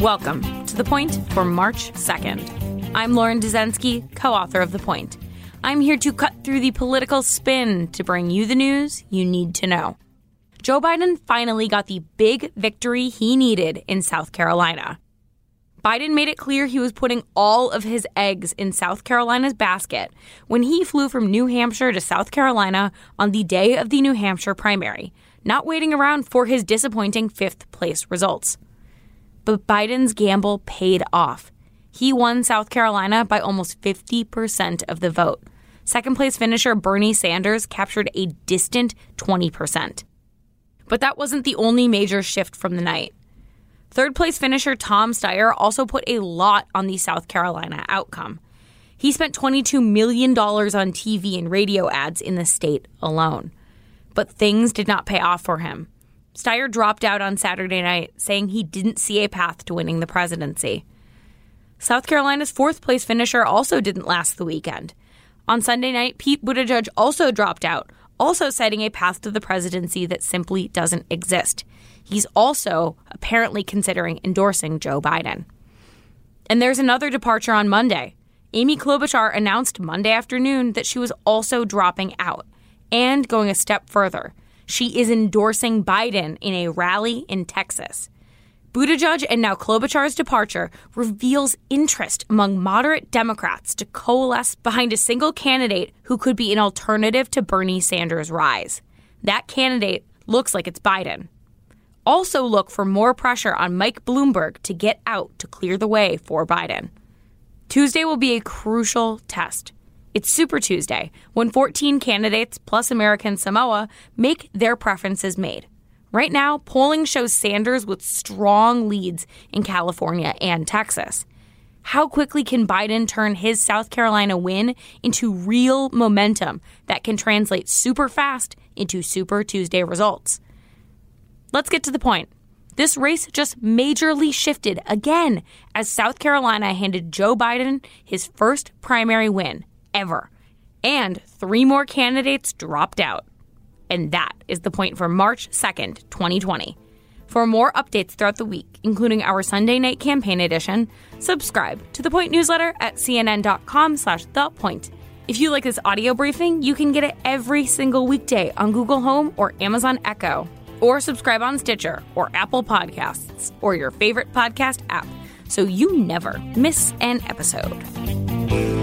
Welcome to The Point for March 2nd. I'm Lauren Dezenski, co author of The Point. I'm here to cut through the political spin to bring you the news you need to know. Joe Biden finally got the big victory he needed in South Carolina. Biden made it clear he was putting all of his eggs in South Carolina's basket when he flew from New Hampshire to South Carolina on the day of the New Hampshire primary, not waiting around for his disappointing fifth place results. But Biden's gamble paid off. He won South Carolina by almost 50% of the vote. Second place finisher Bernie Sanders captured a distant 20%. But that wasn't the only major shift from the night. Third place finisher Tom Steyer also put a lot on the South Carolina outcome. He spent $22 million on TV and radio ads in the state alone. But things did not pay off for him. Steyer dropped out on Saturday night, saying he didn't see a path to winning the presidency. South Carolina's fourth place finisher also didn't last the weekend. On Sunday night, Pete Buttigieg also dropped out, also citing a path to the presidency that simply doesn't exist. He's also apparently considering endorsing Joe Biden. And there's another departure on Monday. Amy Klobuchar announced Monday afternoon that she was also dropping out and going a step further. She is endorsing Biden in a rally in Texas. Buttigieg and now Klobuchar's departure reveals interest among moderate Democrats to coalesce behind a single candidate who could be an alternative to Bernie Sanders' rise. That candidate looks like it's Biden. Also, look for more pressure on Mike Bloomberg to get out to clear the way for Biden. Tuesday will be a crucial test. It's Super Tuesday, when 14 candidates plus American Samoa make their preferences made. Right now, polling shows Sanders with strong leads in California and Texas. How quickly can Biden turn his South Carolina win into real momentum that can translate super fast into Super Tuesday results? Let's get to the point. This race just majorly shifted again as South Carolina handed Joe Biden his first primary win ever, and three more candidates dropped out. And that is the point for March 2nd, 2020. For more updates throughout the week, including our Sunday night campaign edition, subscribe to the Point newsletter at cnn.com slash the point. If you like this audio briefing, you can get it every single weekday on Google Home or Amazon Echo. Or subscribe on Stitcher or Apple Podcasts or your favorite podcast app so you never miss an episode.